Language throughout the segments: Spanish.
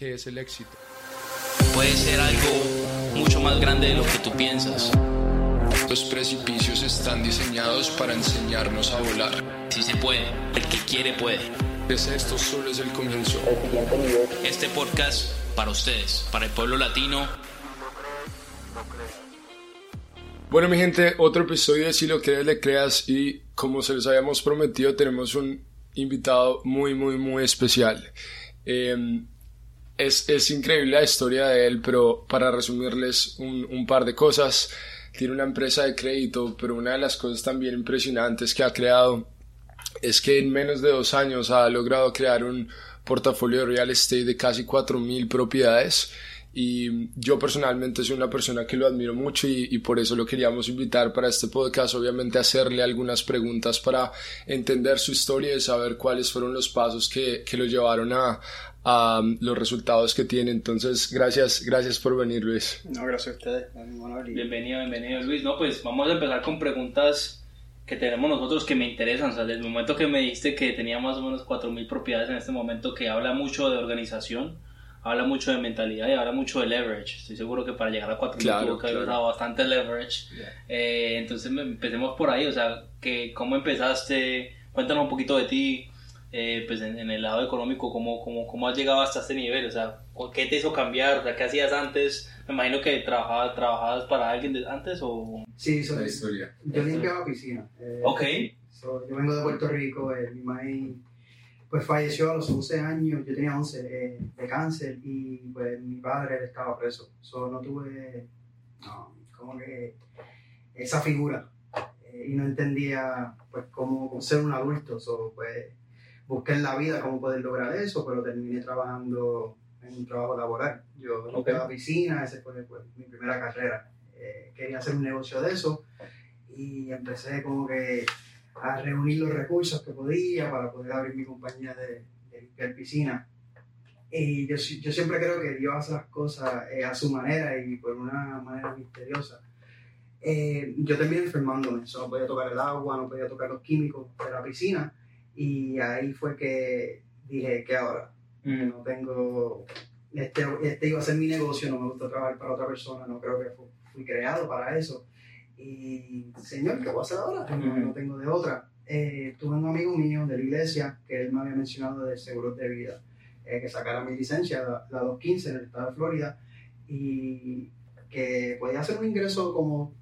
qué es el éxito. Puede ser algo mucho más grande de lo que tú piensas. Los precipicios están diseñados para enseñarnos a volar. Si se puede, el que quiere puede. Pues esto solo es el comienzo. Este podcast para ustedes, para el pueblo latino. Bueno, mi gente, otro episodio de Si lo crees, le creas. Y como se les habíamos prometido, tenemos un invitado muy, muy, muy especial. Eh, es, es, increíble la historia de él, pero para resumirles un, un, par de cosas, tiene una empresa de crédito, pero una de las cosas también impresionantes que ha creado es que en menos de dos años ha logrado crear un portafolio de real estate de casi 4.000 propiedades. Y yo personalmente soy una persona que lo admiro mucho y, por eso lo queríamos invitar para este podcast, obviamente hacerle algunas preguntas para entender su historia y saber cuáles fueron los pasos que, que lo llevaron a, a, los resultados que tiene. Entonces, gracias, gracias por venir Luis. No, gracias a ustedes. Bienvenido, bienvenido Luis. No, pues vamos a empezar con preguntas que tenemos nosotros que me interesan. O sea, desde el momento que me dijiste que tenía más o menos 4.000 propiedades en este momento, que habla mucho de organización habla mucho de mentalidad y habla mucho de leverage. Estoy seguro que para llegar a 4.000 claro, tuvo que haber claro. dado bastante leverage. Yeah. Eh, entonces empecemos por ahí, o sea, que, ¿cómo empezaste? Cuéntanos un poquito de ti, eh, pues en, en, el lado económico, ¿cómo, cómo, ¿cómo has llegado hasta este nivel? O sea, ¿qué te hizo cambiar? O sea, ¿qué hacías antes? Me imagino que trabajabas, trabajabas para alguien de, antes o... Sí, soy, la historia. Yo limpiaba piscina. Eh, ok. So, yo vengo de Puerto Rico, eh, mi madre pues falleció a los 11 años, yo tenía 11 eh, de cáncer y pues mi padre estaba preso. So, no tuve no, como que esa figura eh, y no entendía pues cómo ser un adulto. So, pues busqué en la vida cómo poder lograr eso, pero terminé trabajando en un trabajo laboral. Yo okay. piscina, esa fue pues, mi primera carrera. Eh, quería hacer un negocio de eso y empecé como que a reunir los recursos que podía para poder abrir mi compañía de, de limpiar piscina. Y yo, yo, siempre creo que Dios hace las cosas eh, a su manera y por una manera misteriosa. Eh, yo terminé enfermándome, no podía tocar el agua, no podía tocar los químicos de la piscina y ahí fue que dije que ahora mm. no tengo, este, este iba a ser mi negocio, no me gusta trabajar para otra persona, no creo que fui, fui creado para eso y señor, ¿qué voy a hacer ahora? No, no tengo de otra. Eh, tuve un amigo mío de la iglesia que él me había mencionado de seguros de vida, eh, que sacara mi licencia, la, la, 215 en el estado de Florida, y que podía hacer un ingreso como,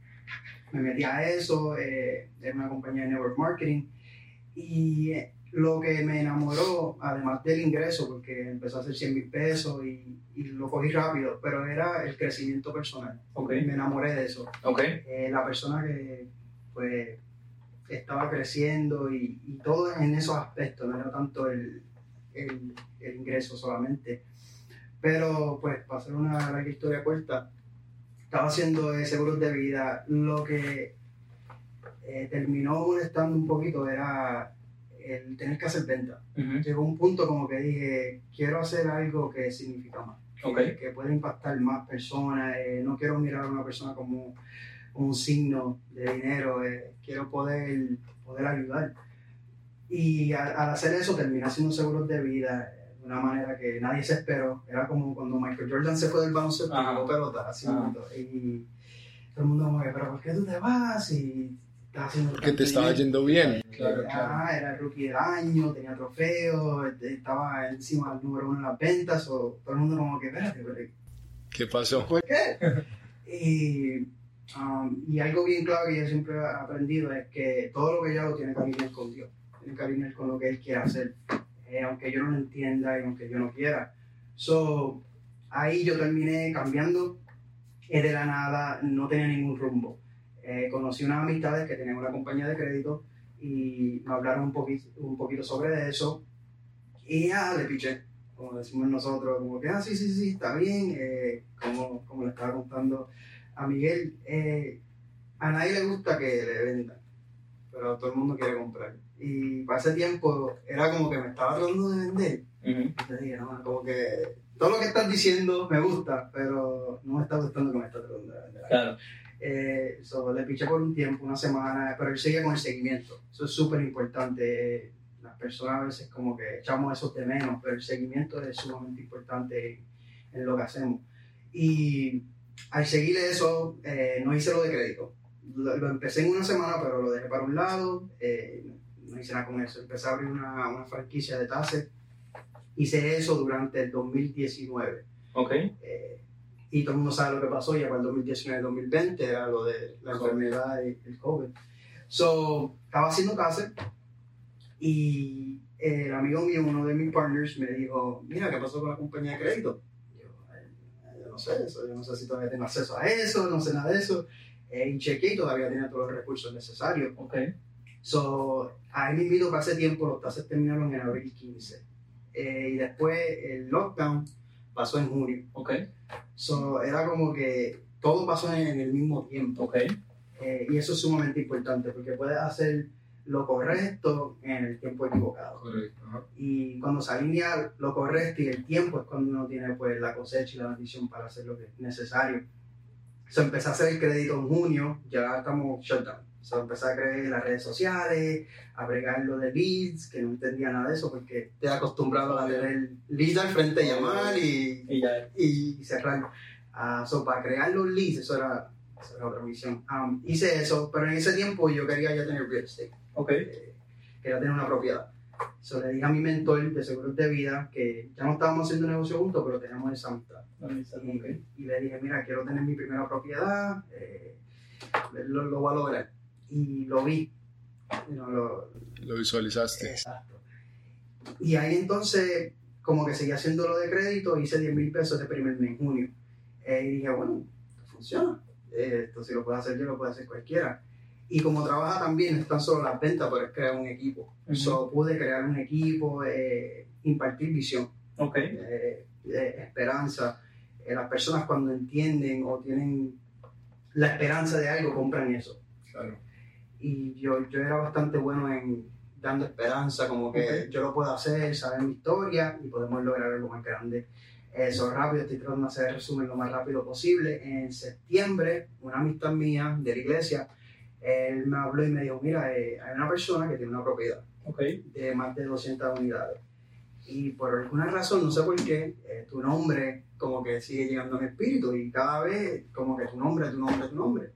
me metí a eso, eh, era una compañía de network marketing, y lo que me enamoró, además del ingreso, porque empezó a hacer 100 mil pesos y, y, lo cogí rápido, pero era el crecimiento personal. Okay. Me enamoré de eso. Okay. Eh, la persona que pues, estaba creciendo y, y, todo en esos aspectos, no era tanto el, el, el, ingreso solamente. Pero, pues, para hacer una larga historia corta, estaba haciendo seguros de vida. Lo que eh, terminó molestando un poquito era el tener que hacer venta. Uh -huh. Llegó un punto como que dije, quiero hacer algo que significa más, okay. que, que pueda impactar más personas, eh, no quiero mirar a una persona como, un signo de dinero, eh, quiero poder, poder ayudar. Y al, al, hacer eso terminé haciendo seguros de vida de una manera que nadie se esperó. Era como cuando Michael Jordan se fue del baloncesto y pelota, así y todo el mundo que, pero ¿por qué tú te vas? Y que te estaba yendo bien. Claro, claro. Era el rookie del año, tenía trofeos, estaba encima del número uno en las ventas, o todo el mundo como que, espérate, pero, ¿qué pasó? ¿Por qué? y, um, y algo bien clave que yo siempre he aprendido es que todo lo que yo hago tiene que alinear con Dios, tiene que alinear con lo que Él quiere hacer, eh, aunque yo no lo entienda y aunque yo no quiera. So, ahí yo terminé cambiando eh, de la nada, no tenía ningún rumbo eh, conocí unas amistades que tenían una compañía de crédito y me hablaron un poquito, un poquito sobre eso y ya le piché, como decimos nosotros, como que, ah, sí, sí, sí, está bien, eh, como, como le estaba contando a Miguel, eh, a nadie le gusta que le vendan, pero todo el mundo quiere comprar. Y para ese tiempo era como que me estaba tratando de vender. Uh -huh. Y te dije, no, como que todo lo que estás diciendo me gusta, pero no me está gustando que me estás tratando de vender. Claro. Eh, so, le piché por un tiempo, una semana, pero él sigue con el seguimiento. Eso es súper importante. Eh, las personas a veces como que echamos eso de menos, pero el seguimiento es sumamente importante en, en lo que hacemos. Y al seguir eso, eh, no hice lo de crédito. Lo, lo empecé en una semana, pero lo dejé para un lado, eh, no hice nada con eso. Empecé a abrir una, una franquicia de tases. Hice eso durante el 2019. Ok. Eh, y todo el mundo sabe lo que pasó ya para el 2019-2020, era lo de la enfermedad y el COVID. So, estaba haciendo casa y el amigo mío, uno de mis partners, me dijo, mira, ¿qué pasó con la compañía de crédito? Yo, "Ay, yo no sé eso, yo no sé si todavía tengo acceso a eso, no sé nada de eso. Eh, y chequeé y todavía tenía todos los recursos necesarios. Ok. So, ahí me invito para ese tiempo, los tases terminaron en abril 15. Eh, y después el lockdown pasó en junio. Ok. So, era como que todo pasó en, en el mismo tiempo. Eh, y eso es sumamente importante porque puedes hacer lo correcto en el tiempo equivocado. Correcto. ajá. Y cuando se alinea lo correcto y el tiempo es cuando uno tiene pues, la cosecha y la bendición para hacer lo que es necesario. So, empecé a hacer el crédito en junio, ya estamos shutdown. So, empecé a creer en las redes sociales, a bregar lo de leads, que no entendía nada de eso porque estoy acostumbrado a tener leads al frente, llamar y Y ya. y cerrar. Ah, so, para crear los leads, eso era, eso era otra misión. Um, hice eso, pero en ese tiempo yo quería ya tener real estate, Ok. eh, quería tener una propiedad. So, le dije a mi mentor de seguros de vida que ya no estábamos haciendo negocio juntos, pero teníamos esa amistad. Amistad, Y, y le dije, mira, quiero tener mi primera propiedad, eh, lo, lo voy a lograr. Y lo vi. You know, lo, Lo visualizaste. Exacto. Y ahí entonces, como que seguía haciendo lo de crédito, hice 10 mil pesos de primer mes en junio. Eh, y dije, bueno, funciona. Eh, esto si lo puede hacer yo, lo puede hacer cualquiera. Y como trabaja también, no es tan solo las ventas, pero es crear un equipo. Ujú. So, pude crear un equipo, eh, impartir visión, Ok. eh, eh, esperanza. Eh, las personas cuando entienden o tienen la esperanza de algo, compran eso Claro. Y yo, yo era bastante bueno en dando esperanza, como que Ok. yo lo puedo hacer, saber mi historia y podemos lograr algo más grande. Eso rápido, estoy tratando de hacer el resumen lo más rápido posible. En septiembre, una amistad mía de la iglesia, él me habló y me dijo, mira, eh, hay una persona que tiene una propiedad Ok. de más de 200 unidades. Y por alguna razón, no sé por qué, eh, tu nombre como que sigue llegando a mi espíritu y cada vez como que tu nombre, tu nombre, tu nombre.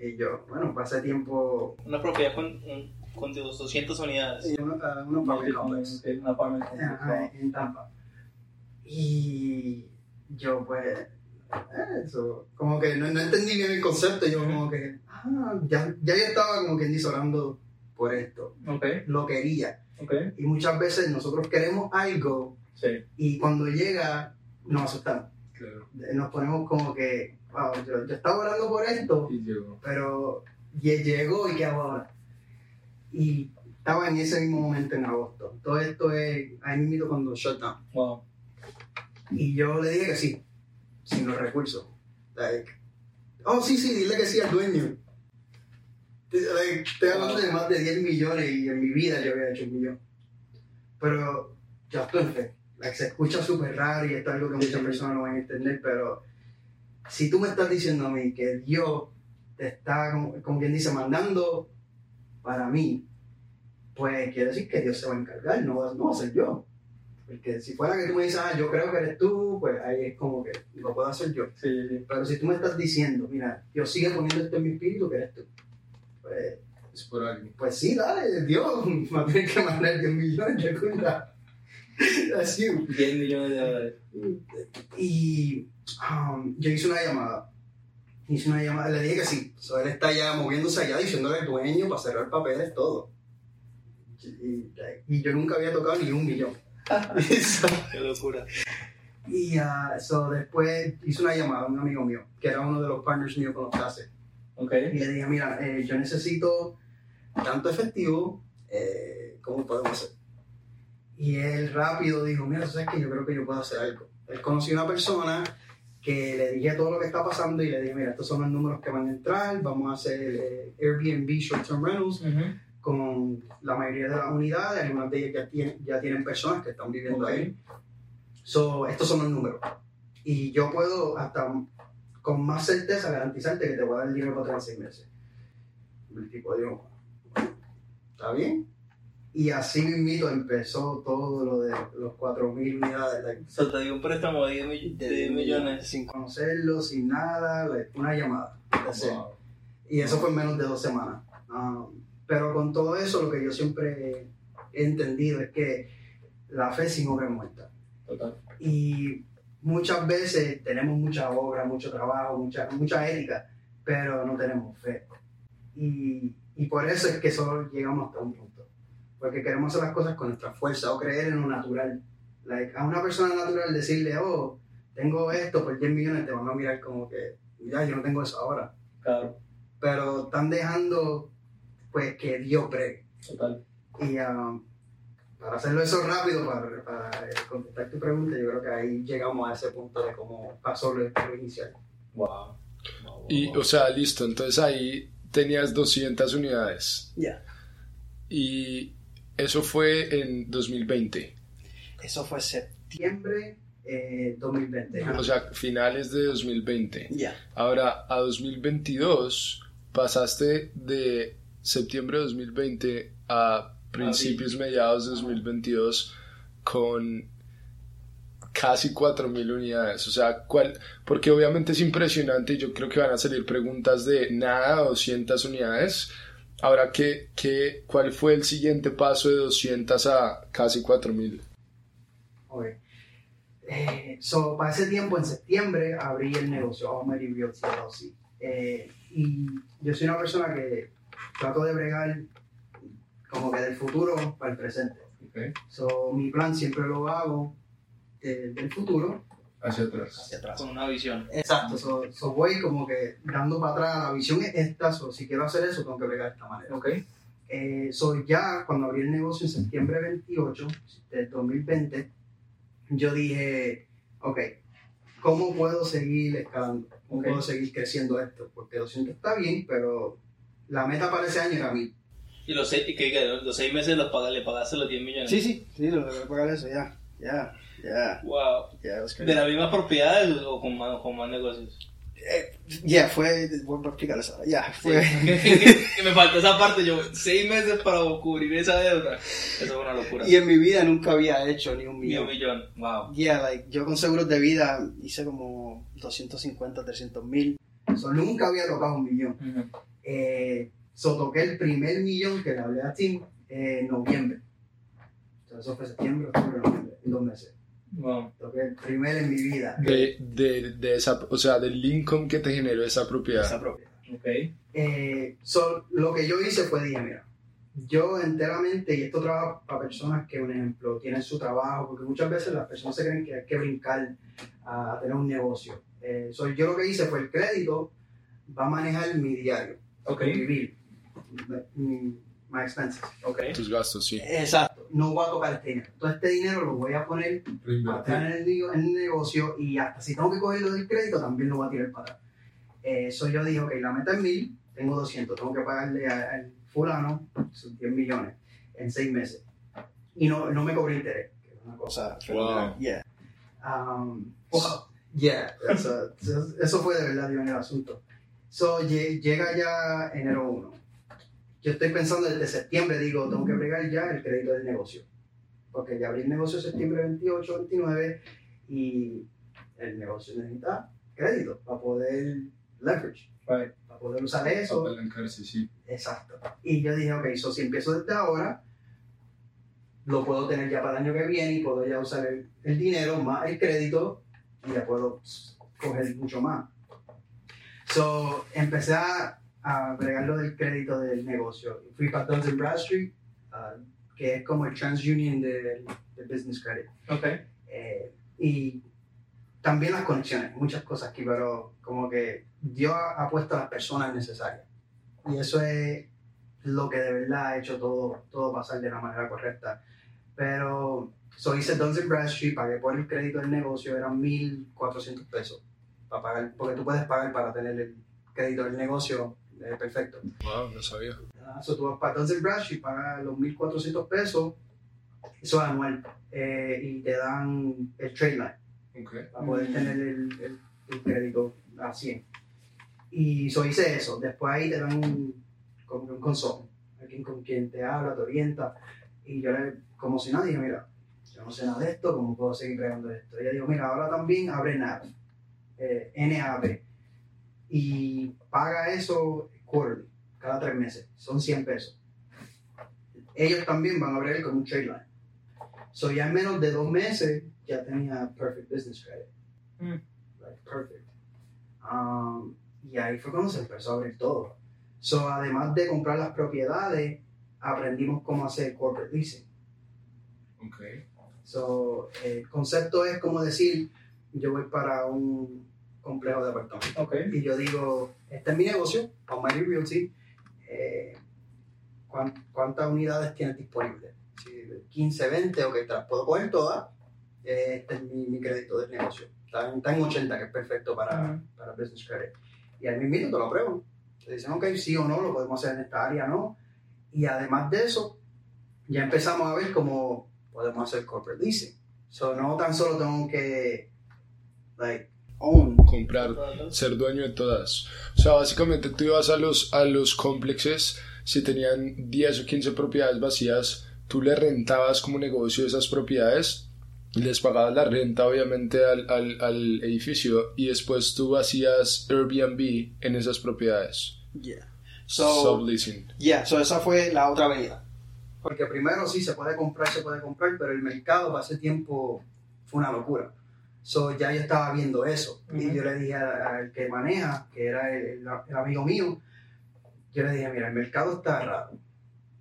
Y yo, bueno, pasé tiempo Una propiedad con, un- con 200 unidades. en unos uh, unos apartment complex un apartment ajá, complex. en Tampa. Y yo pues, eh, eso, como que no, no entendí bien el concepto, yo como que, ah, ya, ya yo estaba como que dice orando por esto, Ok. lo quería. Ok. Y muchas veces nosotros queremos algo Sí. y cuando llega nos asustamos. Claro. Nos ponemos como que, wow, yo, yo estaba orando por esto, Y llegó. pero lle- llegó y qué hago ahora. Y estaba en ese mismo momento en agosto. Todo esto es ahí mismo cuando shutdown. Wow. Y yo le dije que sí, sin los recursos. Like, oh, sí, sí, dile que sí al dueño. Like, estoy hablando de más de 10 millones y en mi vida yo había hecho un millón. Pero yo estoy en fe. Like, se escucha súper raro y esto es algo que muchas personas no van a entender, pero si tú me estás diciendo a mí que Dios te está, como, como quien dice, mandando para mí, pues quiere decir que Dios se va a encargar, no no va a ser yo. Porque si fuera que tú me dices, ah, yo creo que eres tú, pues ahí es como que lo puedo hacer yo. Sí. Pero si tú me estás diciendo, mira, Dios sigue poniendo esto en mi espíritu, que eres tú. Pues, Es por alguien. pues sí, dale, Dios, me tiene que mandar 10 millones de cuenta. Así. 10 millones de dólares. Y um, yo hice una llamada. Hice una llamada, le dije que sí. So, él está ya moviéndose allá diciéndole al dueño para cerrar papeles, todo. Y, y yo nunca había tocado ni un millón. So, Qué locura. y ah, so, después hice una llamada a un amigo mío, que era uno de los partners míos con los clases. Ok. Y le dije, mira, eh, yo necesito tanto efectivo, eh, ¿cómo podemos hacer? Y él rápido dijo, mira, tú sabes que yo creo que yo puedo hacer algo. Él conoció una persona que le dije todo lo que está pasando y le dije, mira, estos son los números que van a entrar, vamos a hacer eh, Airbnb Short Term Rentals Ujú. con la mayoría de las unidades, algunas de ellas ya tienen, ya tienen personas que están viviendo Ok. ahí. So, estos son los números. Y yo puedo hasta con más certeza garantizarte que te voy a dar el dinero para atrás seis meses. El tipo dijo, está bien. Y así mismito empezó todo lo de los 4.000 unidades. like, O sea, te dio un préstamo de 10, mill- de 10 millones. Sin conocerlo, sin nada, like, una llamada. it. Y eso fue en menos de dos semanas. Um, pero con todo eso, lo que yo siempre he entendido es que la fe sin obra es muerta. Total. Y muchas veces tenemos mucha obra, mucho trabajo, mucha, mucha ética, pero no tenemos fe. Y, y por eso es que solo llegamos hasta un punto. Porque queremos hacer las cosas con nuestra fuerza o creer en lo natural. Like, a una persona natural decirle, oh, tengo esto por 10 millones, te van a mirar como que, ya, yo no tengo eso ahora. Claro, Pero están dejando, pues, que Dios bregue. total. Y um, para hacerlo eso rápido, para, para eh, contestar tu pregunta, yo creo que ahí llegamos a ese punto de cómo pasó lo, lo inicial. Wow. Y, o sea, listo, entonces ahí tenías 200 unidades. Ya. Y eso fue en 2020. Eso fue septiembre eh, 2020. O sea, finales de 2020. Ya. Ahora, a 2022 pasaste de septiembre de 2020 a principios, mediados de 2022 con casi 4.000 unidades. O sea, ¿cuál? Porque obviamente es impresionante y yo creo que van a salir preguntas de nada a 200 unidades. Ahora, ¿qué, qué, ¿cuál fue el siguiente paso de 200 a casi 4.000? Ok. Eh, so, para ese tiempo, en septiembre, abrí el negocio Almighty Realty LLC. Eh, y yo soy una persona que trato de bregar como que del futuro para el presente. So, mi plan siempre lo hago de- del futuro Hacia atrás. hacia atrás. Con una visión. Exacto, so, so voy como que dando para atrás, la visión es esta, so, si quiero hacer eso tengo que bregar de esta manera. Ok. Eh, so ya cuando abrí el negocio en septiembre 28 del 2020, yo dije, ok, ¿cómo puedo seguir escalando? ¿Cómo Ok. puedo seguir creciendo esto? Porque 200 está bien, pero la meta para ese año era 1000. Y los seis, y que, los seis meses los paga- le pagaste los 10 millones. Sí, sí, sí, lo voy a pagar eso, ya, ya, ya, Wow. ¿De las mismas propiedades o con más, con más negocios? Ya, fue, voy a explicar eso, ya, fue... que me faltó esa parte. Yo, seis meses para cubrir esa deuda. Eso es una locura. Y en mi vida nunca había hecho ni un Ni un millón. millón. Wow. Yeah, like, yo con seguros de vida hice como 250, 300 mil. So, nunca había tocado un millón. Eh, so, toqué el primer millón que le hablé a Tim eh, en noviembre. So, eso fue septiembre, octubre, noviembre, en dos meses. Wow. Toqué el primer en mi vida. De, de, de esa, o sea, del income que te generó esa propiedad. Esa propiedad. Ok. Eh, so, lo que yo hice fue dije, mira, yo enteramente, y esto trabaja para personas que, un ejemplo, tienen su trabajo, porque muchas veces las personas se creen que hay que brincar a tener un negocio. Eh, so, yo lo que hice fue el crédito, va a manejar mi diario, Ok. mi vivir, mi, my expenses. Ok. Tus gastos, sí. Exacto, no voy a tocar este dinero. Todo este dinero lo voy a poner atrás en el, en el negocio y hasta si tengo que cogerlo del crédito también lo voy a tirar para atrás. Eso yo dije, ok, la meta es mil, tengo 200, tengo que pagarle al fulano sus 10 millones en 6 meses. Y no, no me cobré interés, que es una cosa. Wow. Yeah. Um, wow. Yeah, eso, eso- fue de verdad en el asunto. So, lle- llega ya enero 1. Yo estoy pensando desde septiembre, digo, tengo que bregar ya el crédito del negocio. Porque ya abrí el negocio septiembre 28, 29 y el negocio necesita crédito para poder leverage, Right. para poder usar eso. Apalancarse, sí. Exacto. Y yo dije, ok, so si empiezo desde ahora, lo puedo tener ya para el año que viene y puedo ya usar el, el dinero más el crédito y ya puedo coger mucho más. So, empecé a, a bregar lo del crédito del negocio. Fui para Duns Bradstreet, ah, que es como el TransUnion del del Business Credit. Ok. Eh, y también las conexiones, muchas cosas aquí, pero como que Dios ha puesto a las personas necesarias. Y eso es lo que de verdad ha hecho todo, todo pasar de la manera correcta. Pero, so hice Duns Bradstreet, pagué por el crédito del negocio, eran 1.400 pesos. Para pagar, porque tú puedes pagar para tener el crédito del negocio eh, perfecto. Wow, no sabía. Ah, so, tú vas para Duns Bradstreet, pagas los 1.400 pesos, eso es anual, eh, y te dan el trade line Ok. para poder Mm. tener el, el- el crédito a 100. Y so hice eso. Después ahí te dan un, como un consultant, alguien con quien te habla, te orienta. Y yo le, como si nada, dije, mira, yo no sé nada de esto, ¿cómo puedo seguir creando esto? Y ella dijo, mira, ahora también abre NAB, eh, NAB, y paga eso quarterly, cada tres meses, son 100 pesos. Ellos también van a abrir con un trade line. So ya en menos de dos meses ya tenía perfect business credit. Mm. Like perfect. Um, y ahí fue cuando se empezó a abrir todo. So además de comprar las propiedades, aprendimos cómo hacer corporate leasing. Ok. So, el concepto es como decir, yo voy para un complejo de apartamentos Ok. y yo digo, este es mi negocio, Almighty Realty, eh, ¿cuán- ¿cuántas unidades tienes disponibles? Si 15, 20, ok, te las puedo coger todas, este es mi, mi crédito del negocio. Está en, está en 80, que es perfecto para, Ujú. para Business Credit. Y ahí mismo te lo aprueban. Te dicen, ok, sí o no, lo podemos hacer en esta área, no. Y además de eso, ya empezamos a ver cómo podemos hacer corporate leasing. So, no tan solo tengo que, like, own. Comprar, ser dueño de todas. O sea, básicamente tú ibas a los, a los complexes, si tenían 10 o 15 propiedades vacías, tú le rentabas como negocio esas propiedades, les pagabas la renta obviamente al, al, al edificio y después tú hacías Airbnb en esas propiedades. Yeah. So, Subleasing. yeah, so esa fue la otra avenida. Porque primero sí se puede comprar, se puede comprar, pero el mercado ese tiempo fue una locura. So, ya yo estaba viendo eso. Y Ujú. yo le dije al, que maneja, que era el, el amigo mío, yo le dije, mira, el mercado está raro.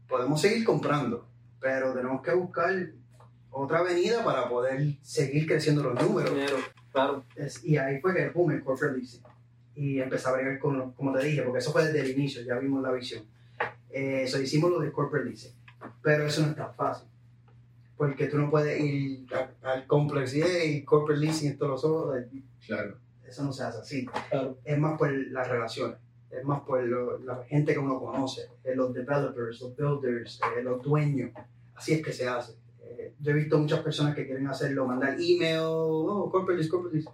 Podemos seguir comprando, pero tenemos que buscar otra avenida para poder seguir creciendo los números. Dinero, claro. Es- y ahí fue que boom, el corporate leasing. Y empecé a bregar con, como te dije, porque eso fue desde el inicio, ya vimos la visión. Eh, Eso hicimos lo de corporate leasing. Pero eso no es tan fácil. Porque tú no puedes ir a- al complex y corporate leasing, esto lo solo. Claro. Eso no se hace así. Claro. Es más por las relaciones. Es más por lo- la gente que uno conoce. eh, los developers, los builders, eh, los dueños. Así es que se hace. Eh, yo he visto muchas personas que quieren hacerlo, mandar email, oh, corporate lease, corporate lease.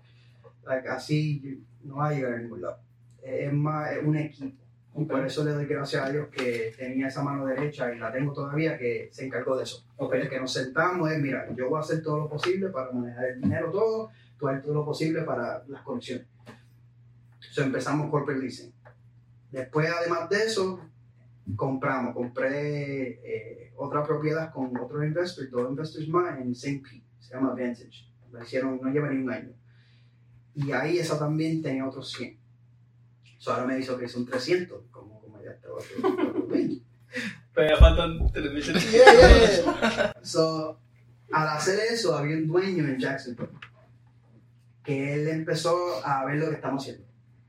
Like, así no va a llegar a ningún lado. Es más es un equipo. Y por eso le doy gracias a Dios que tenía esa mano derecha y la tengo todavía que se encargó de eso. Ok. El que nos sentamos es, mira, yo voy a hacer todo lo posible para manejar el dinero todo, tú haces todo lo posible para las conexiones. So, empezamos corporate leasing. Después, además de eso, compramos. Compré eh, otra propiedad con otros investors, dos investors más en St. Pete. Se llama Vantage. La hicieron, no lleva ni un año. Y ahí esa también tenía otros 100. So, ahora me hizo que son 300, como, como ya estaba. Pero ya faltan 3.700. Yeah, yeah. So, al hacer eso, había un dueño en Jacksonville que él empezó a ver lo que estamos haciendo.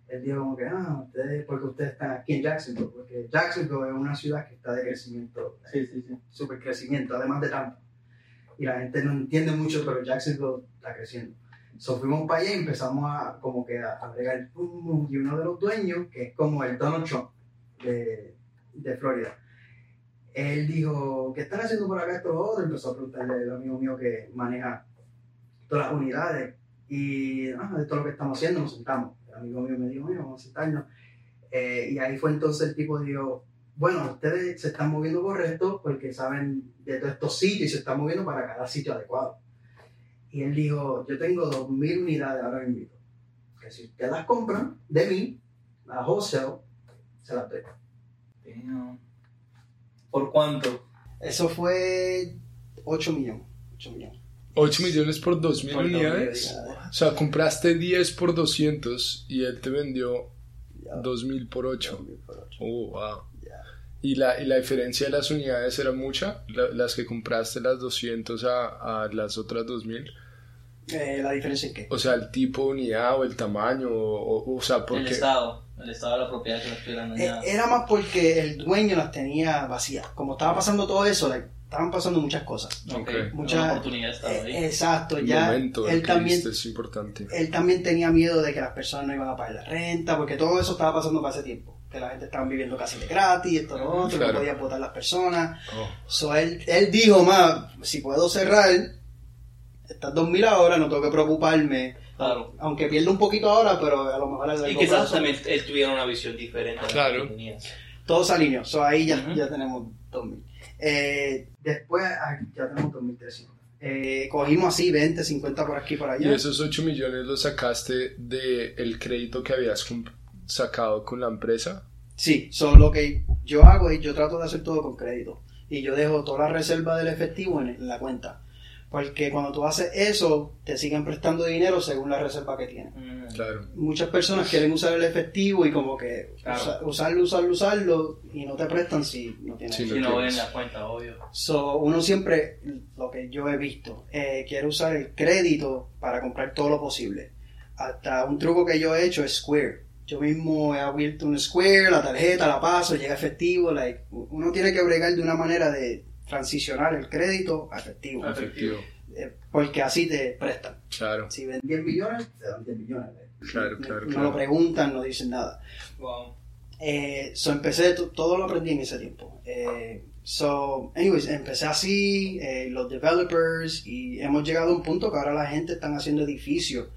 Él dijo como que, ah, ustedes, porque ustedes están aquí en Jacksonville, porque Jacksonville es una ciudad que está de crecimiento, Sí, sí, sí. super crecimiento, además de Tampa. Y la gente no entiende mucho, pero Jacksonville está creciendo. So, fuimos para allá y empezamos a como que a, a bregar. Y uno de los dueños, que es como el Donald Trump de, de Florida, él dijo, ¿qué están haciendo por acá esto lo otro? Empezó a preguntarle al amigo mío que maneja todas las unidades. Y ah, esto es lo que estamos haciendo, nos sentamos. El amigo mío me dijo, mira, vamos a sentarnos. Eh, y ahí fue entonces el tipo dijo, bueno, ustedes se están moviendo correcto porque saben de todos estos sitios y se están moviendo para cada sitio adecuado. Y él dijo, yo tengo 2.000 unidades ahora mismo, que si ustedes las compran de mí, a wholesale, se las doy. ¿Por cuánto? Eso fue 8 millones. 8 millones. 8 millones por 2 mil mil unidades. O sea, compraste 10 por 200 y él te vendió 2 mil por 8. Oh, wow. ¿Y la, ¿Y la diferencia de las unidades era mucha? La- las que compraste las 200 a, a las otras 2000. Eh, ¿La diferencia en qué? O sea, el tipo de unidad o el tamaño, o, o, o sea, El porque... estado. El estado de la propiedad que nos estuvieran Eh, dañando. Era más porque el dueño las tenía vacías. Como estaba pasando todo eso, like, estaban pasando muchas cosas. Ok. Ok. Mucha- Una oportunidad estaba ahí. Eh, exacto, el ya momento él también, es importante. él también tenía miedo de que las personas no iban a pagar la renta, porque todo eso estaba pasando para ese tiempo. Que la gente estaba viviendo casi de gratis, esto, lo otro, Claro. no podía votar las personas. Oh, So, él, él dijo, más, si puedo cerrar estas 2000 ahora, no tengo que preocuparme. Claro. Aunque pierda un poquito ahora, pero a lo mejor Y quizás plazo también él tuviera una visión diferente Claro. que tú tenías. todo se alineó. So, ahí ya, ya tenemos 2000. Eh, después, ya tenemos 2.300. Eh, cogimos así 20, 50 por aquí por allá. ¿Y esos 8 millones los sacaste del crédito que habías sacado con la empresa? Sí, so, lo que yo hago es yo trato de hacer todo con crédito. Y yo dejo toda la reserva del efectivo en la cuenta. Porque cuando tú haces eso, te siguen prestando dinero según la reserva que tienes. Mm. Claro. Muchas personas quieren usar el efectivo y como que Claro. usa- usarlo, usarlo, usarlo y no te prestan si no tienes. Si no no ven la cuenta, obvio. So, uno siempre, lo que yo he visto, eh, quiere usar el crédito para comprar todo lo posible. Hasta un truco que yo he hecho es Square. Yo mismo he abierto un Square, la tarjeta, la paso, llega efectivo. like, uno tiene que bregar de una manera de transicionar el crédito a efectivo. Efectivo. eh, porque así te prestan. Claro. Si ven 10 millones, te dan 10 millones. Claro, claro, No claro. lo preguntan, no dicen nada. Wow. Eh, so empecé, to- todo lo aprendí en ese tiempo. Eh, so, anyways, empecé así, eh, los developers, y hemos llegado a un punto que ahora la gente están haciendo edificios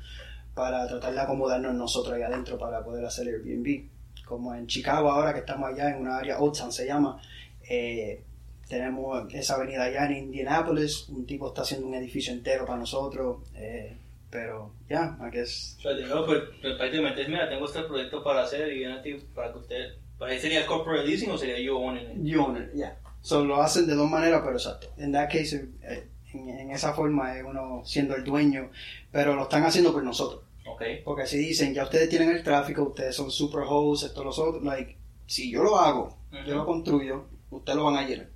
para tratar de acomodarnos nosotros ahí adentro para poder hacer Airbnb. Como en Chicago ahora que estamos allá en una área, Old Town se llama, eh, tenemos esa avenida allá en Indianapolis, un tipo está haciendo un edificio entero para nosotros, eh, pero ya, I guess O sea, yo, pues, prácticamente es, mira, tengo este proyecto para hacer y para que usted... ¿Para ahí sería corporate leasing o sería you owning it? You own it, yeah. So lo hacen de dos maneras, pero exacto. En that case, eh, en, en esa forma es uno siendo el dueño, pero lo están haciendo por nosotros. Porque si dicen, ya ustedes tienen el tráfico, ustedes son super hosts, esto, los otros, like, si yo lo hago, yo lo construyo, ustedes lo van a llenar.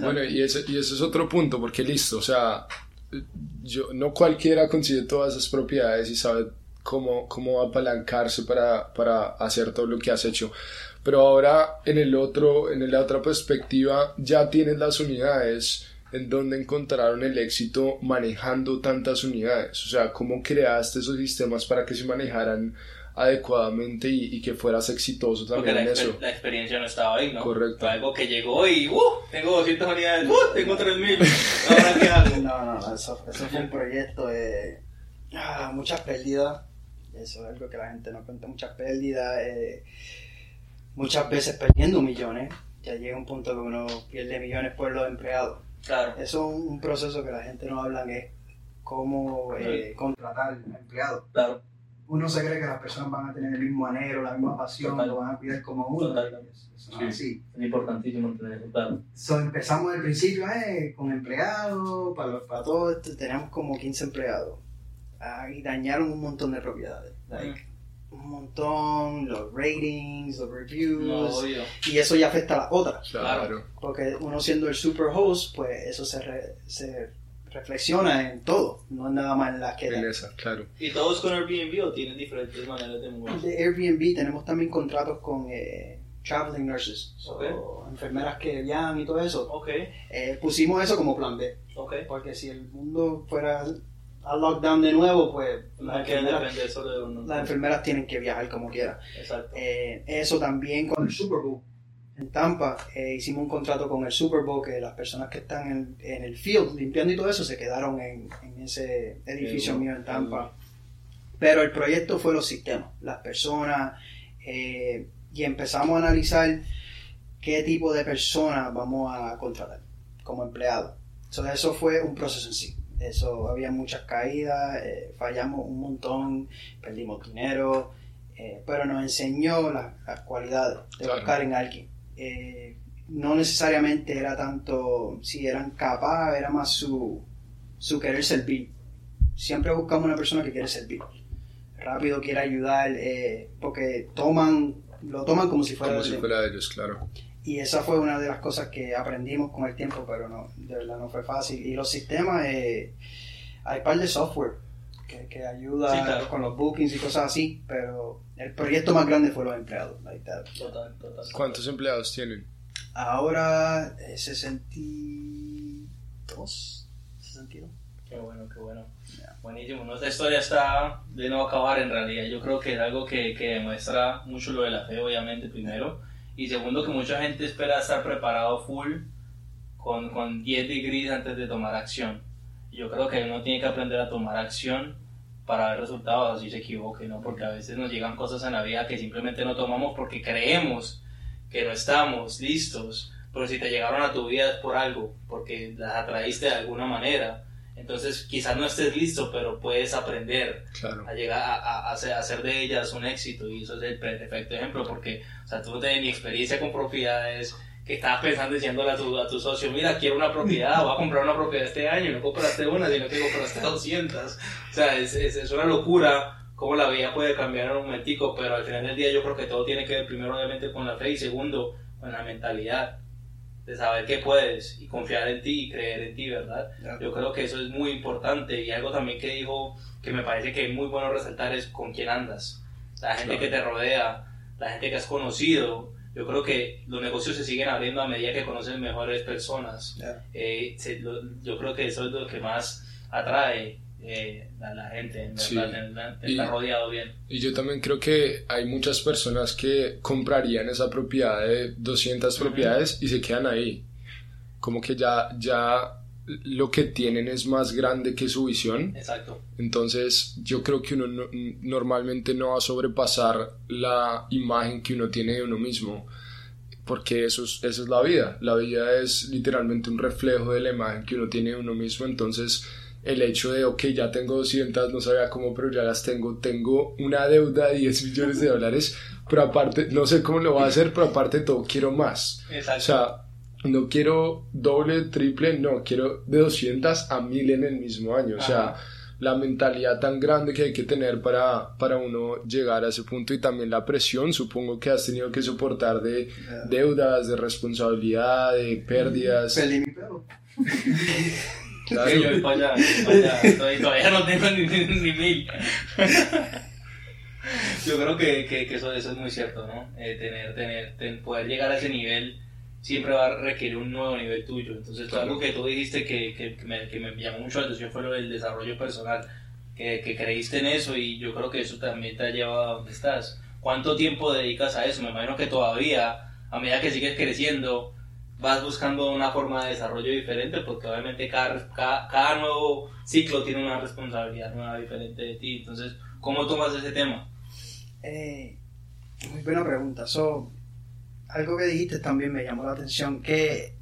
Bueno, y ese, y ese es otro punto, porque listo, o sea, yo, no cualquiera consigue todas esas propiedades y sabe cómo, cómo apalancarse para, para hacer todo lo que has hecho. Pero ahora, en el otro, en la otra perspectiva, ya tienes las unidades en donde encontraron el éxito manejando tantas unidades. O sea, cómo creaste esos sistemas para que se manejaran adecuadamente y, y que fueras exitoso Porque también la, en eso. la experiencia no estaba ahí, ¿no? Correcto. Fue algo que llegó y, ¡uh! Tengo 200 unidades, ¡uh! Tengo 3000. Ahora qué hago. No, no, no, eso, eso fue un proyecto de ah, muchas pérdidas. Eso es algo que la gente no cuenta, muchas pérdidas. eh, muchas veces perdiendo millones. Ya llega un punto que uno pierde millones por los empleados. Claro. Eso es un proceso que la gente no habla, que es cómo eh, contratar empleados. Claro. Uno se cree que las personas van a tener el mismo anhelo, la misma pasión, Total. lo van a cuidar como uno. Eso no es así. Es importantísimo tener claro. So, empezamos al principio eh, con empleados, para, para todo esto teníamos como 15 empleados. Ah, y dañaron un montón de propiedades. Like, Un montón, los ratings, los reviews. No, y eso ya afecta a las otras. Claro. Porque uno siendo el super host, pues eso se, re- se reflexiona en todo. No es nada más en las que... En esa, claro. ¿Y todos con Airbnb o tienen diferentes maneras de moverse? De Airbnb tenemos también contratos con eh, traveling nurses, so, Ok. enfermeras que viajan y todo eso. Ok, Eh, pusimos eso como plan B. ok. Porque si el mundo fuera a lockdown de nuevo, pues las enfermeras, de las enfermeras tienen que viajar como quieran. Exacto. Eh, eso también con el Super Bowl. En Tampa eh, hicimos un contrato con el Super Bowl que las personas que están en, en el field limpiando y todo eso se quedaron en, en ese edificio mío en Tampa. Pero el proyecto fue los sistemas, las personas, eh, y empezamos a analizar qué tipo de personas vamos a contratar como empleados. Entonces eso fue un proceso en sí. Eso había muchas caídas, eh, fallamos un montón, perdimos dinero, pero nos enseñó las, las cualidades de Claro. buscar en alguien. Eh, no necesariamente era tanto si eran capaces, era más su, su querer servir. Siempre buscamos una persona que quiere servir. Rápido quiere ayudar, eh, porque toman, lo toman como si fuera Como de- si fuera de ellos, claro. y esa fue una de las cosas que aprendimos con el tiempo, pero no, de verdad no fue fácil. Y los sistemas, eh, hay un par de software que, que ayuda Sí, claro. con los bookings y cosas así, pero el proyecto más grande fue los empleados. like. Total, total. ¿Cuántos empleados tienen? Ahora eh, 62, 62. Qué bueno, qué bueno. Buenísimo. Nuestra historia está de no acabar en realidad. Yo creo que es algo que, que demuestra mucho lo de la fe, obviamente, primero. Y segundo, que mucha gente espera estar preparado full con, con 10 degrees antes de tomar acción. Yo creo que uno tiene que aprender a tomar acción para ver resultados así se equivoque, ¿no? Porque a veces nos llegan cosas en la vida que simplemente no tomamos porque creemos que no estamos listos. pero si te llegaron a tu vida es por algo, porque las atraíste de alguna manera. Entonces quizás no estés listo, pero puedes aprender Claro. a llegar a, a- a hacer, de ellas un éxito y eso es el perfecto ejemplo porque o sea, tú no tienes ni experiencia con propiedades que estabas pensando diciéndole a tu, a tu socio mira quiero una propiedad voy a comprar una propiedad este año no compraste una sino que compraste 200 o sea es, es, es una locura cómo la vida puede cambiar en un momentico pero al final del día yo creo que todo tiene que ver primero obviamente con la fe y segundo con la mentalidad de saber que puedes y confiar en ti y creer en ti, ¿verdad? Claro. Yo creo que eso es muy importante y algo también que dijo que me parece que es muy bueno resaltar es con quién andas. La gente Claro. que te rodea, la gente que has conocido. Yo creo que los negocios se siguen abriendo a medida que conoces mejores personas. Claro. Eh, se- lo- yo creo que eso es lo que más atrae eh, a la gente, en Sí. verdad, en- en- Y- estar rodeado bien. Y yo también creo que hay muchas personas que comprarían esa propiedad de 200 Ujú. propiedades y se quedan ahí. Como que ya, ya lo que tienen es más grande que su visión. Exacto. Entonces yo creo que uno no- normalmente no va a sobrepasar la imagen que uno tiene de uno mismo. Porque eso es, eso es la vida. La vida es literalmente un reflejo de la imagen que uno tiene de uno mismo. Entonces el hecho de, ok, ya tengo 200, no sabía cómo, pero ya las tengo. Tengo una deuda de 10 millones de dólares. Pero aparte, no sé cómo lo voy a hacer, pero aparte de todo, quiero más. Exacto. O sea, no quiero doble, triple, no, quiero de 200 a 1000 en el mismo año. O sea, la mentalidad tan grande que hay que tener para, para uno llegar a ese punto y también la presión, supongo que has tenido que soportar de deudas, de responsabilidad, de pérdidas. Perdí mi. Claro. Sí, yo voy para allá, yo voy para allá. Todavía, todavía no tengo ni, ni, ni mil. Yo creo que, que, que eso, eso es muy cierto, ¿no? Eh, tener, tener, ten- poder llegar a ese nivel siempre va a requerir un nuevo nivel tuyo. Entonces, Claro. algo que tú dijiste que, que, que me, que me llamó mucho la atención fue lo del desarrollo personal. Que, que creíste en eso y yo creo que eso también te ha llevado a donde estás. ¿Cuánto tiempo dedicas a eso? Me imagino que todavía, a medida que sigues creciendo, vas buscando una forma de desarrollo diferente porque obviamente cada, cada, cada nuevo ciclo tiene una responsabilidad nueva diferente de ti. Entonces, ¿cómo tomas ese tema? Eh, muy buena pregunta. So, algo que dijiste también me llamó la atención, que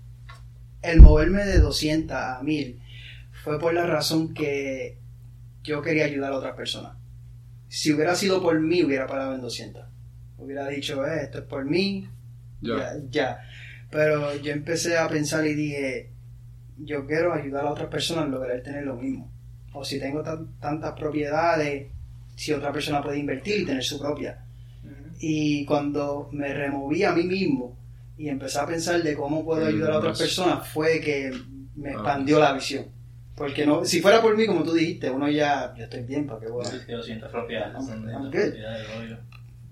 el moverme de 200 a 1000 fue por la razón que yo quería ayudar a otras personas. Si hubiera sido por mí, hubiera parado en 200. Hubiera dicho, eh, esto es por mí, Ya. ya, ya. Pero yo empecé a pensar y dije, yo quiero ayudar a otras personas a lograr tener lo mismo. O si tengo tan- tantas propiedades, si otra persona puede invertir y tener su propia. Y cuando me removí a mí mismo y empecé a pensar de cómo puedo ayudar a otras personas, fue que me Ah. expandió la visión. Porque no, si fuera por mí, como tú dijiste, uno ya, ya estoy bien, ¿para qué voy a...? Sí, 200 propiedades. I'm- son I'm 200 good.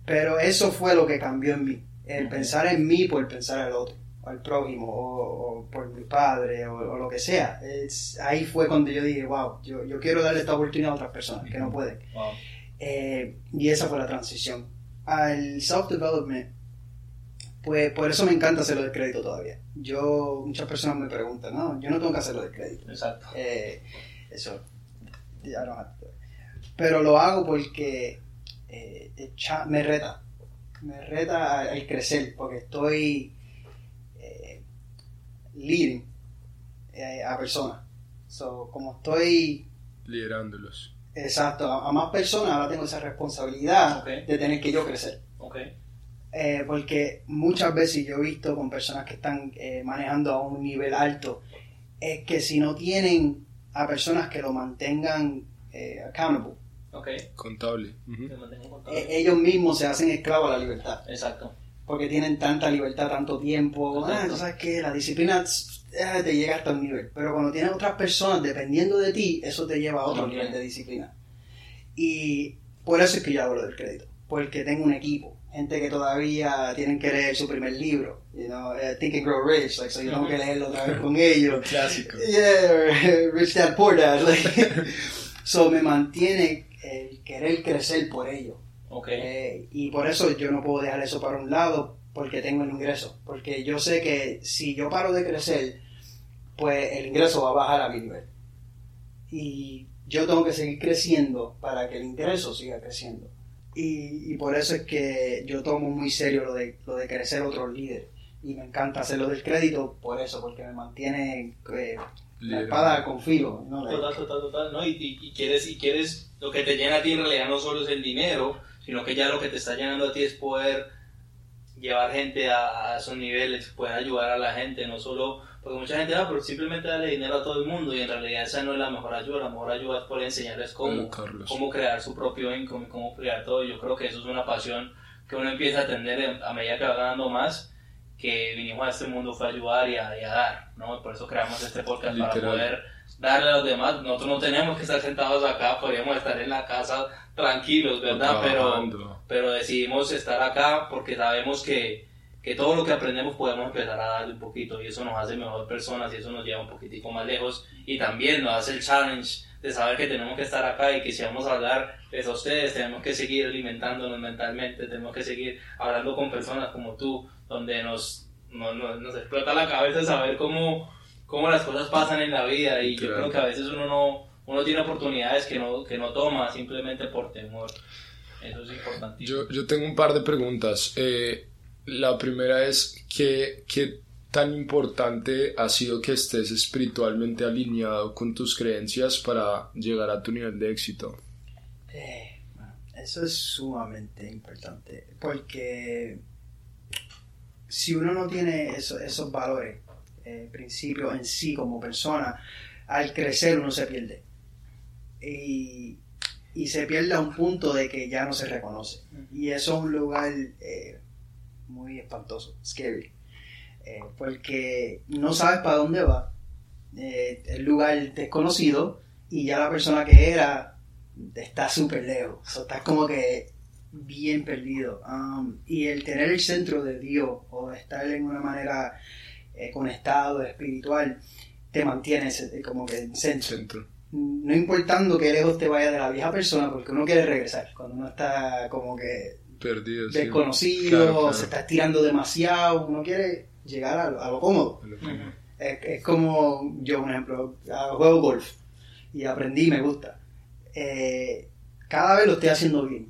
Pero eso fue lo que cambió en mí. El Ok. pensar en mí por pensar al otro, al prójimo, o, o por mi padre, o, o lo que sea. Es- ahí fue cuando yo dije, wow, yo, yo quiero darle esta oportunidad a otras personas que no pueden. Wow. Eh, y esa fue la transición. Al self-development, pues por eso me encanta hacerlo de crédito todavía. Yo, muchas personas me preguntan, no, yo no tengo que hacerlo de crédito. Exacto. Eh, eso, I don't have to do it. Pero lo hago porque eh, me reta, me reta al al crecer, porque estoy eh, leading eh, a personas. So, como estoy Liderándolos. Exacto a, a más personas, ahora tengo esa responsabilidad de tener que yo crecer. Eh, porque muchas veces yo he visto con personas que están eh, manejando a un nivel alto, es que si no tienen a personas que lo mantengan eh, accountable. Contable. Eh, ellos mismos se hacen esclavos a la libertad, Exacto. porque tienen tanta libertad, tanto tiempo, ah, sabes que la disciplina te llega hasta un nivel, pero cuando tienes otras personas dependiendo de ti, eso te lleva a otro nivel de disciplina. Y por eso es que yo hablo del crédito, porque tengo un equipo, gente que todavía tienen que leer su primer libro, you know, eh, Think and Grow Rich, like, so yo tengo que leerlo otra vez con ellos. Clásico. Yeah, Rich Dad Poor Dad. like. so me mantiene el querer crecer por ello. Ok. Eh, y por eso yo no puedo dejar eso para un lado porque tengo el ingreso. Porque yo sé que si yo paro de crecer, pues el ingreso va a bajar a mi nivel. Y yo tengo que seguir creciendo para que el ingreso siga creciendo. Y, y por eso es que yo tomo muy serio lo de, lo de crecer otros líderes. Y me encanta hacerlo del crédito por eso, porque me mantiene eh, la espada con filo. ¿no? Total, total, total, ¿no? Y, y- y quieres, y quieres, lo que te llena a ti en realidad no solo es el dinero, sino que ya lo que te está llenando a ti es poder llevar gente a, a esos niveles, poder ayudar a la gente, no solo, porque mucha gente, ah, pero simplemente darle dinero a todo el mundo y en realidad esa no es la mejor ayuda, la mejor ayuda es poder enseñarles cómo, cómo crear su propio income, cómo crear todo. Yo creo que eso es una pasión que uno empieza a tener a medida que va ganando más, que vinimos a este mundo fue a ayudar y a, y a dar, ¿no? Por eso creamos este podcast para Literal. poder darle a los demás. Nosotros no tenemos que estar sentados acá, podríamos estar en la casa tranquilos, ¿verdad? Pero, pero decidimos estar acá porque sabemos que, que todo lo que aprendemos podemos empezar a darle un poquito y eso nos hace mejor personas y eso nos lleva un poquitico más lejos y también nos hace el challenge de saber que tenemos que estar acá y que si vamos a hablar es a ustedes, tenemos que seguir alimentándonos mentalmente, tenemos que seguir hablando con personas como tú, donde nos, nos, nos- explota la cabeza saber cómo, cómo las cosas pasan en la vida y yo Claro. creo que a veces uno no, uno tiene oportunidades que no, que no toma simplemente por temor. Eso es importantísimo. Yo, yo tengo un par de preguntas. Eh, la primera es, ¿qué, ¿qué tan importante ha sido que estés espiritualmente alineado con tus creencias para llegar a tu nivel de éxito? Eh, eso es sumamente importante porque si uno no tiene eso- esos valores, eh, principios en sí como persona, al crecer uno se pierde. Y, y se pierde a un punto de que ya no se reconoce. Y eso es un lugar eh, muy espantoso, scary. Eh, porque no sabes para dónde va. Eh, el lugar desconocido y ya la persona que era está súper lejos. So, estás como que bien perdido. Um, y el tener el centro de Dios o estar en una manera eh, conectado, espiritual, te mantiene ese- como que en centro Centro. no importando que lejos te vaya de la vieja persona, porque uno quiere regresar, cuando uno está como que Perdido. sí. desconocido, Claro, claro. se está estirando demasiado, uno quiere llegar a, lo- a lo cómodo. Ujú. Es, es como yo, por ejemplo, juego golf y aprendí, me gusta. Eh, cada vez lo estoy haciendo bien,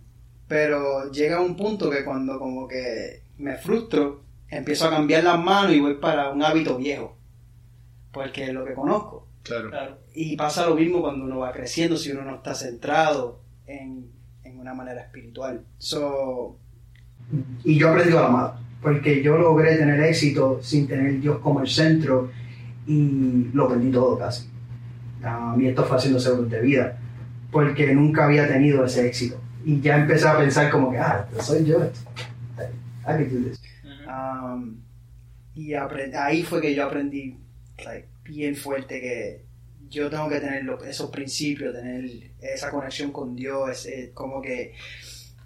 pero llega un punto que cuando como que me frustro, empiezo a cambiar las manos y voy para un hábito viejo, porque es lo que conozco. Claro. Claro. Y pasa lo mismo cuando uno va creciendo, si uno no está centrado en, en una manera espiritual. So, y yo aprendí a la amar, porque yo logré tener éxito sin tener Dios como el centro y lo perdí todo casi. A mí esto fue haciendo seguros de vida, porque nunca había tenido ese éxito. Y ya empecé a pensar como que, ah, soy yo. I can do this. Um, y ahí fue que yo aprendí like, bien fuerte que yo tengo que tener esos principios, tener esa conexión con Dios, como que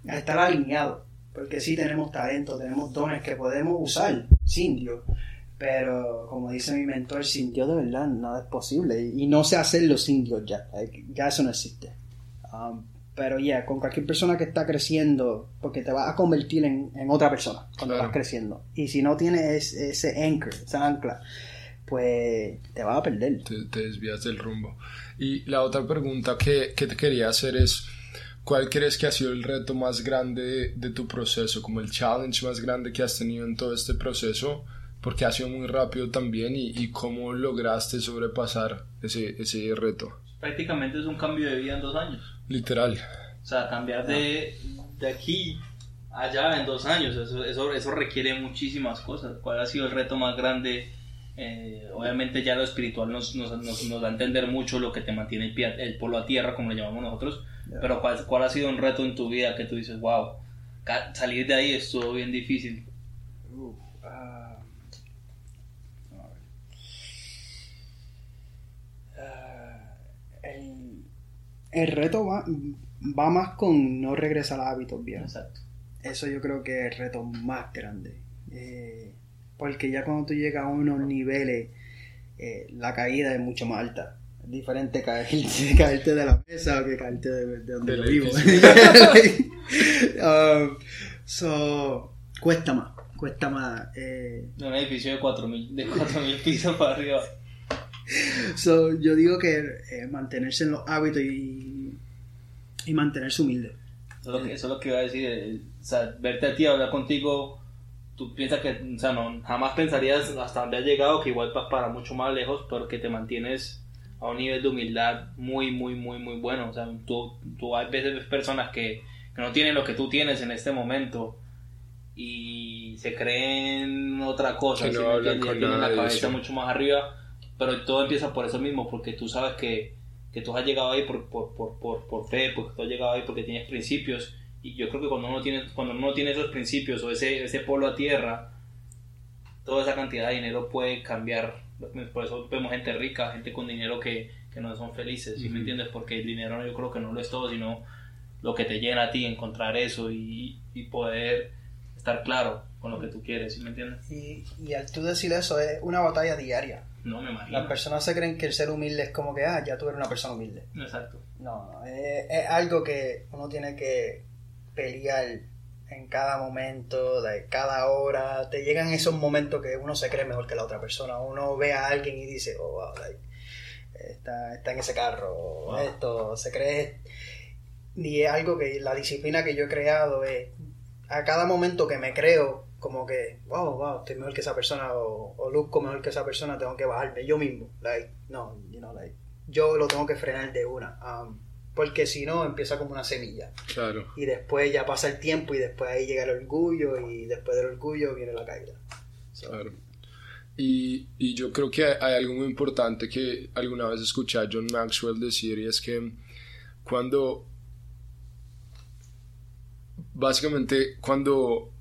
estar alineado. Porque sí tenemos talento, tenemos dones que podemos usar sin Dios. Pero como dice mi mentor, sin Dios de verdad nada es posible. Y, y no sé hacerlo sin Dios ya. Like, ya eso no existe. Um, pero ya, con cualquier persona que está creciendo, porque te vas a convertir en, en otra persona cuando Claro. vas creciendo. Y si no tienes ese, ese anchor, esa ancla, pues te vas a perder. te, te desvías del rumbo. Y la otra pregunta que, que te quería hacer es, ¿cuál crees que ha sido el reto más grande de, de tu proceso, como el challenge más grande que has tenido en todo este proceso? Porque ha sido muy rápido también y, y cómo lograste sobrepasar ese, ese reto. Prácticamente es un cambio de vida en dos años. Literal. O sea, cambiar de, de aquí allá en dos años, eso, eso, eso requiere muchísimas cosas. ¿Cuál ha sido el reto más grande? Eh, obviamente ya lo espiritual nos, nos, nos, a entender mucho lo que te mantiene el, pie- el polo a tierra, como le llamamos nosotros. Pero ¿cuál, ¿cuál ha sido un reto en tu vida que tú dices, wow, salir de ahí estuvo bien difícil? Ah. Ah, el, el reto va, va más con no regresar a hábitos viejos. Exacto. Eso yo creo que es el reto más grande. Eh, porque ya cuando tú llegas a unos niveles, eh, la caída es mucho más alta. Es diferente caerte, caerte de la mesa que caerte de, de donde yo vivo. Um, so, cuesta más, cuesta más. eh, De un edificio de 4.000 de 4.000 pisos para arriba. So, yo digo que eh, mantenerse en los hábitos y, y mantenerse humilde. Eso es, lo que, eso es lo que iba a decir. eh, o sea, verte a ti hablar contigo, tú piensas que, o sea, no, jamás pensarías hasta donde has llegado, que igual vas para mucho más lejos, pero que te mantienes a un nivel de humildad muy, muy, muy, muy bueno. O sea, tú, tú a veces ves personas que, que no tienen lo que tú tienes en este momento y se creen otra cosa, Que no ¿sí hablan con tienen la cabeza eso. mucho más arriba, pero todo empieza por eso mismo, porque tú sabes que, que tú has llegado ahí por, por, por, por, por fe, porque tú has llegado ahí porque tienes principios, y yo creo que cuando uno tiene, cuando uno tiene esos principios o ese, ese polo a tierra, toda esa cantidad de dinero puede cambiar. Por eso vemos gente rica, gente con dinero que, que no son felices, ¿sí me Ujú. entiendes? Porque el dinero yo creo que no lo es todo, sino lo que te llena a ti, encontrar eso y, y poder estar claro con lo que tú quieres, ¿sí me entiendes? Y, y al tú decir eso es una batalla diaria. No me imagino. Las personas se creen que el ser humilde es como que, ah, ya tú eres una persona humilde. Exacto. No, no, es, es algo que uno tiene que pelear en cada momento, de cada hora. Te llegan esos momentos que uno se cree mejor que la otra persona. Uno ve a alguien y dice, oh, wow, like, está, está en ese carro, Wow. esto, se cree. Y es algo que la disciplina que yo he creado es, a cada momento que me creo, como que, wow, wow, estoy mejor que esa persona, o, o luzco mejor que esa persona, tengo que bajarme yo mismo. Like, no, you know, like, yo lo tengo que frenar de una. um, porque si no, empieza como una semilla. Claro. Y después ya pasa el tiempo y después ahí llega el orgullo y después del orgullo viene la caída. So, Claro. Y, y yo creo que hay, hay algo muy importante que alguna vez escuché a John Maxwell decir y es que cuando básicamente cuando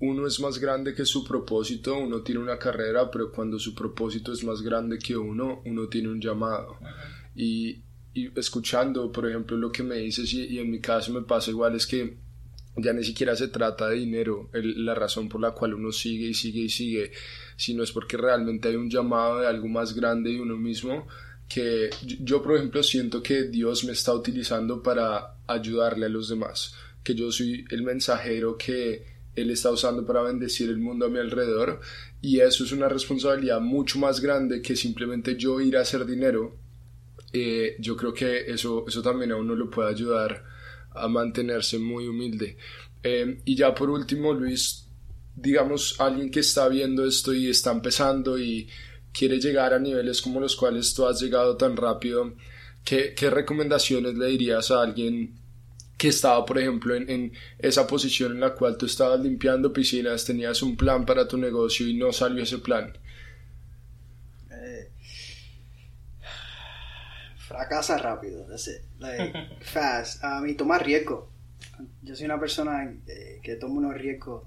uno es más grande que su propósito, uno tiene una carrera, pero cuando su propósito es más grande que uno, uno tiene un llamado. Y, y escuchando, por ejemplo, lo que me dices, y, en mi caso me pasa igual, es que ya ni siquiera se trata de dinero, la razón por la cual uno sigue y sigue y sigue, sino es porque realmente hay un llamado de algo más grande de uno mismo que yo, por ejemplo, siento que Dios me está utilizando para ayudarle a los demás, que yo soy el mensajero que Él está usando para bendecir el mundo a mi alrededor y eso es una responsabilidad mucho más grande que simplemente yo ir a hacer dinero. Eh, yo creo que eso, eso también a uno lo puede ayudar a mantenerse muy humilde. Eh, y ya por último, Luis, digamos, alguien que está viendo esto y está empezando y quiere llegar a niveles como los cuales tú has llegado tan rápido, ¿qué, qué recomendaciones le dirías a alguien que estaba, por ejemplo, en, en esa posición en la cual tú estabas limpiando piscinas, tenías un plan para tu negocio y no salió ese plan? eh, fracasa rápido, that's it. Like, fast. Um, y tomar riesgo. Yo soy una persona eh, que toma unos riesgos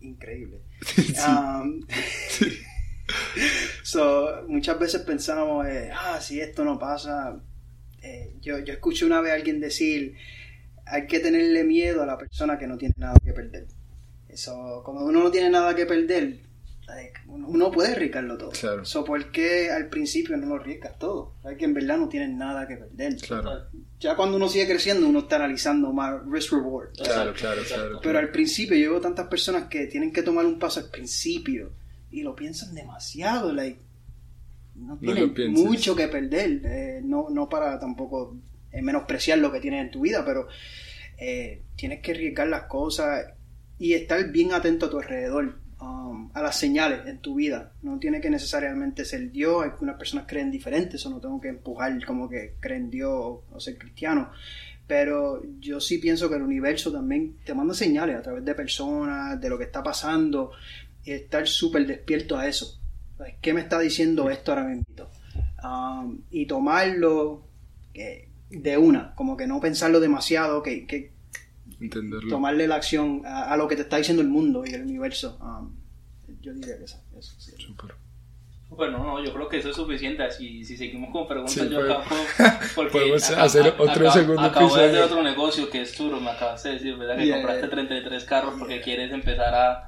increíbles. Um, so, muchas veces pensamos, eh, ah, si esto no pasa. eh, yo, yo escuché una vez a alguien decir, hay que tenerle miedo a la persona que no tiene nada que perder. Eso, como uno no tiene nada que perder, uno, puede arriesgarlo todo. Claro. So, ¿Por qué al principio no lo arriesgas todo? Hay que en verdad no tienen nada que perder. Claro, Ya cuando uno sigue creciendo, uno está analizando más risk-reward. claro, claro, claro. Pero al principio yo veo tantas personas que tienen que tomar un paso al principio y lo piensan demasiado, like, no tienen mucho que perder, eh, no, no para tampoco eh, menospreciar lo que tienes en tu vida, pero eh, tienes que arriesgar las cosas y estar bien atento a tu alrededor, um, a las señales en tu vida. No tiene que necesariamente ser Dios, algunas personas creen diferente, eso no tengo que empujar como que creen Dios o, o ser cristiano. Pero yo sí pienso que el universo también te manda señales a través de personas, de lo que está pasando, y estar súper despierto a eso. Like, ¿Qué me está diciendo esto ahora mismo? Um, y tomarlo de una, como que no pensarlo demasiado, que, que Entenderlo. tomarle la acción a, a lo que te está diciendo el mundo y el universo. Um, yo diría que eso. eso sí. Súper. Bueno, no, yo creo que eso es suficiente. Así, si seguimos con preguntas, Sí, yo pues, acabo. Porque podemos acá- hacer acá- otro segundo Acabo de hacer episodio. otro negocio que es duro, me acabas de decir, ¿verdad? Que Yeah. compraste 33 carros porque quieres empezar a.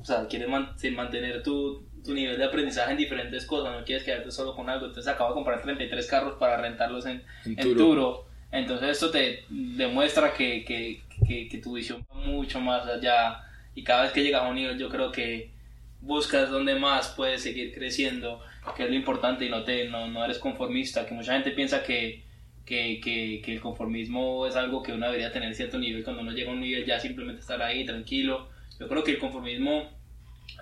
O sea, quieres man- mantener tu, tu nivel de aprendizaje en diferentes cosas, no quieres quedarte solo con algo. Entonces acabo de comprar 33 carros para rentarlos en, En en Turo. Entonces esto te demuestra que, que, que, que tu visión va mucho más allá. Y cada vez que llegas a un nivel yo creo que buscas donde más puedes seguir creciendo, que es lo importante y no, te, no, no eres conformista, que mucha gente piensa que, que, que, que el conformismo es algo que uno debería tener cierto nivel, cuando uno llega a un nivel ya simplemente estar ahí tranquilo. Yo creo que el conformismo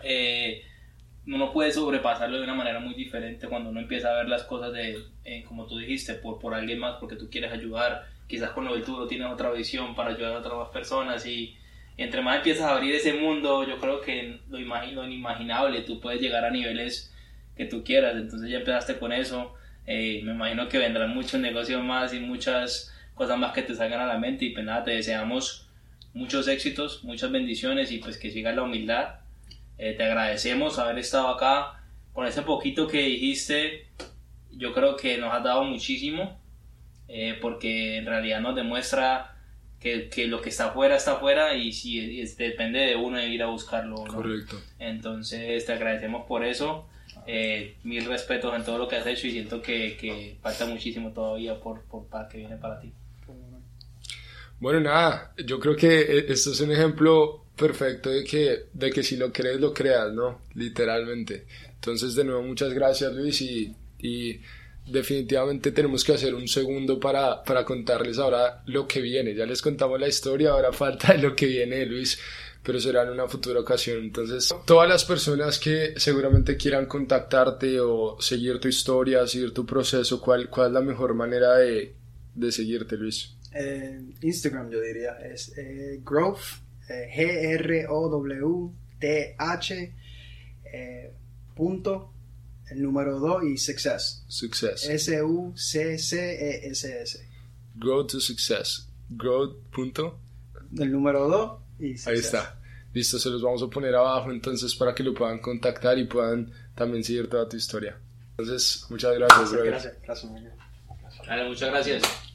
eh, uno puede sobrepasarlo de una manera muy diferente cuando uno empieza a ver las cosas de, eh, como tú dijiste, por, por alguien más, porque tú quieres ayudar. Quizás con lo del turo tienes otra visión para ayudar a otras personas y, entre más empiezas a abrir ese mundo, yo creo que lo, imagino, inimaginable, tú puedes llegar a niveles que tú quieras. Entonces ya empezaste con eso. Eh, me imagino que vendrán muchos negocios más y muchas cosas más que te salgan a la mente y pues nada, te deseamos muchos éxitos, muchas bendiciones y pues que siga la humildad. Eh, te agradecemos haber estado acá con ese poquito que dijiste. Yo creo que nos has dado muchísimo eh, porque en realidad nos demuestra que, que, lo que está afuera está afuera y si depende de uno de ir a buscarlo. Correcto. Entonces te agradecemos por eso. Eh, mil respetos en todo lo que has hecho y siento que, que falta muchísimo todavía por, por para que viene para ti. Bueno, nada, yo creo que e, esto es un ejemplo perfecto de que, de que si lo crees, lo creas, ¿no? Literalmente. Entonces, de nuevo, muchas gracias, Luis, y, y definitivamente tenemos que hacer un segundo para, para contarles ahora lo que viene. Ya les contamos la historia, ahora falta lo que viene, Luis pero será en una futura ocasión. Entonces, todas las personas que seguramente quieran contactarte o seguir tu historia, seguir tu proceso, ¿cuál, cuál es la mejor manera de, de seguirte, Luis? Eh, Instagram, yo diría, es eh, Growth, G-R-O-W-T-H, eh, punto, el número 2 y Success. Success. S-U-C-C-E-S-S. Grow to Success. Grow, punto. El número 2 Ahí está. Listo, se los vamos a poner abajo entonces para que lo puedan contactar y puedan también seguir toda tu historia. Entonces, muchas gracias, Gracias, gracias, muchas gracias.